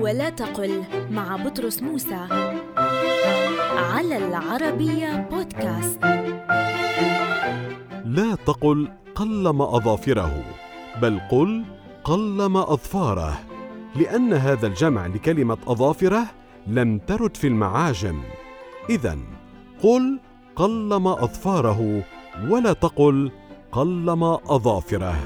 ولا تقل مع بطرس موسى على العربية بودكاست. لا تقل قلم أظافره بل قل قلم أظفاره لأن هذا الجمع لكلمة أظافره لم ترد في المعاجم. إذا قل قلم أظفاره ولا تقل قلم أظافره.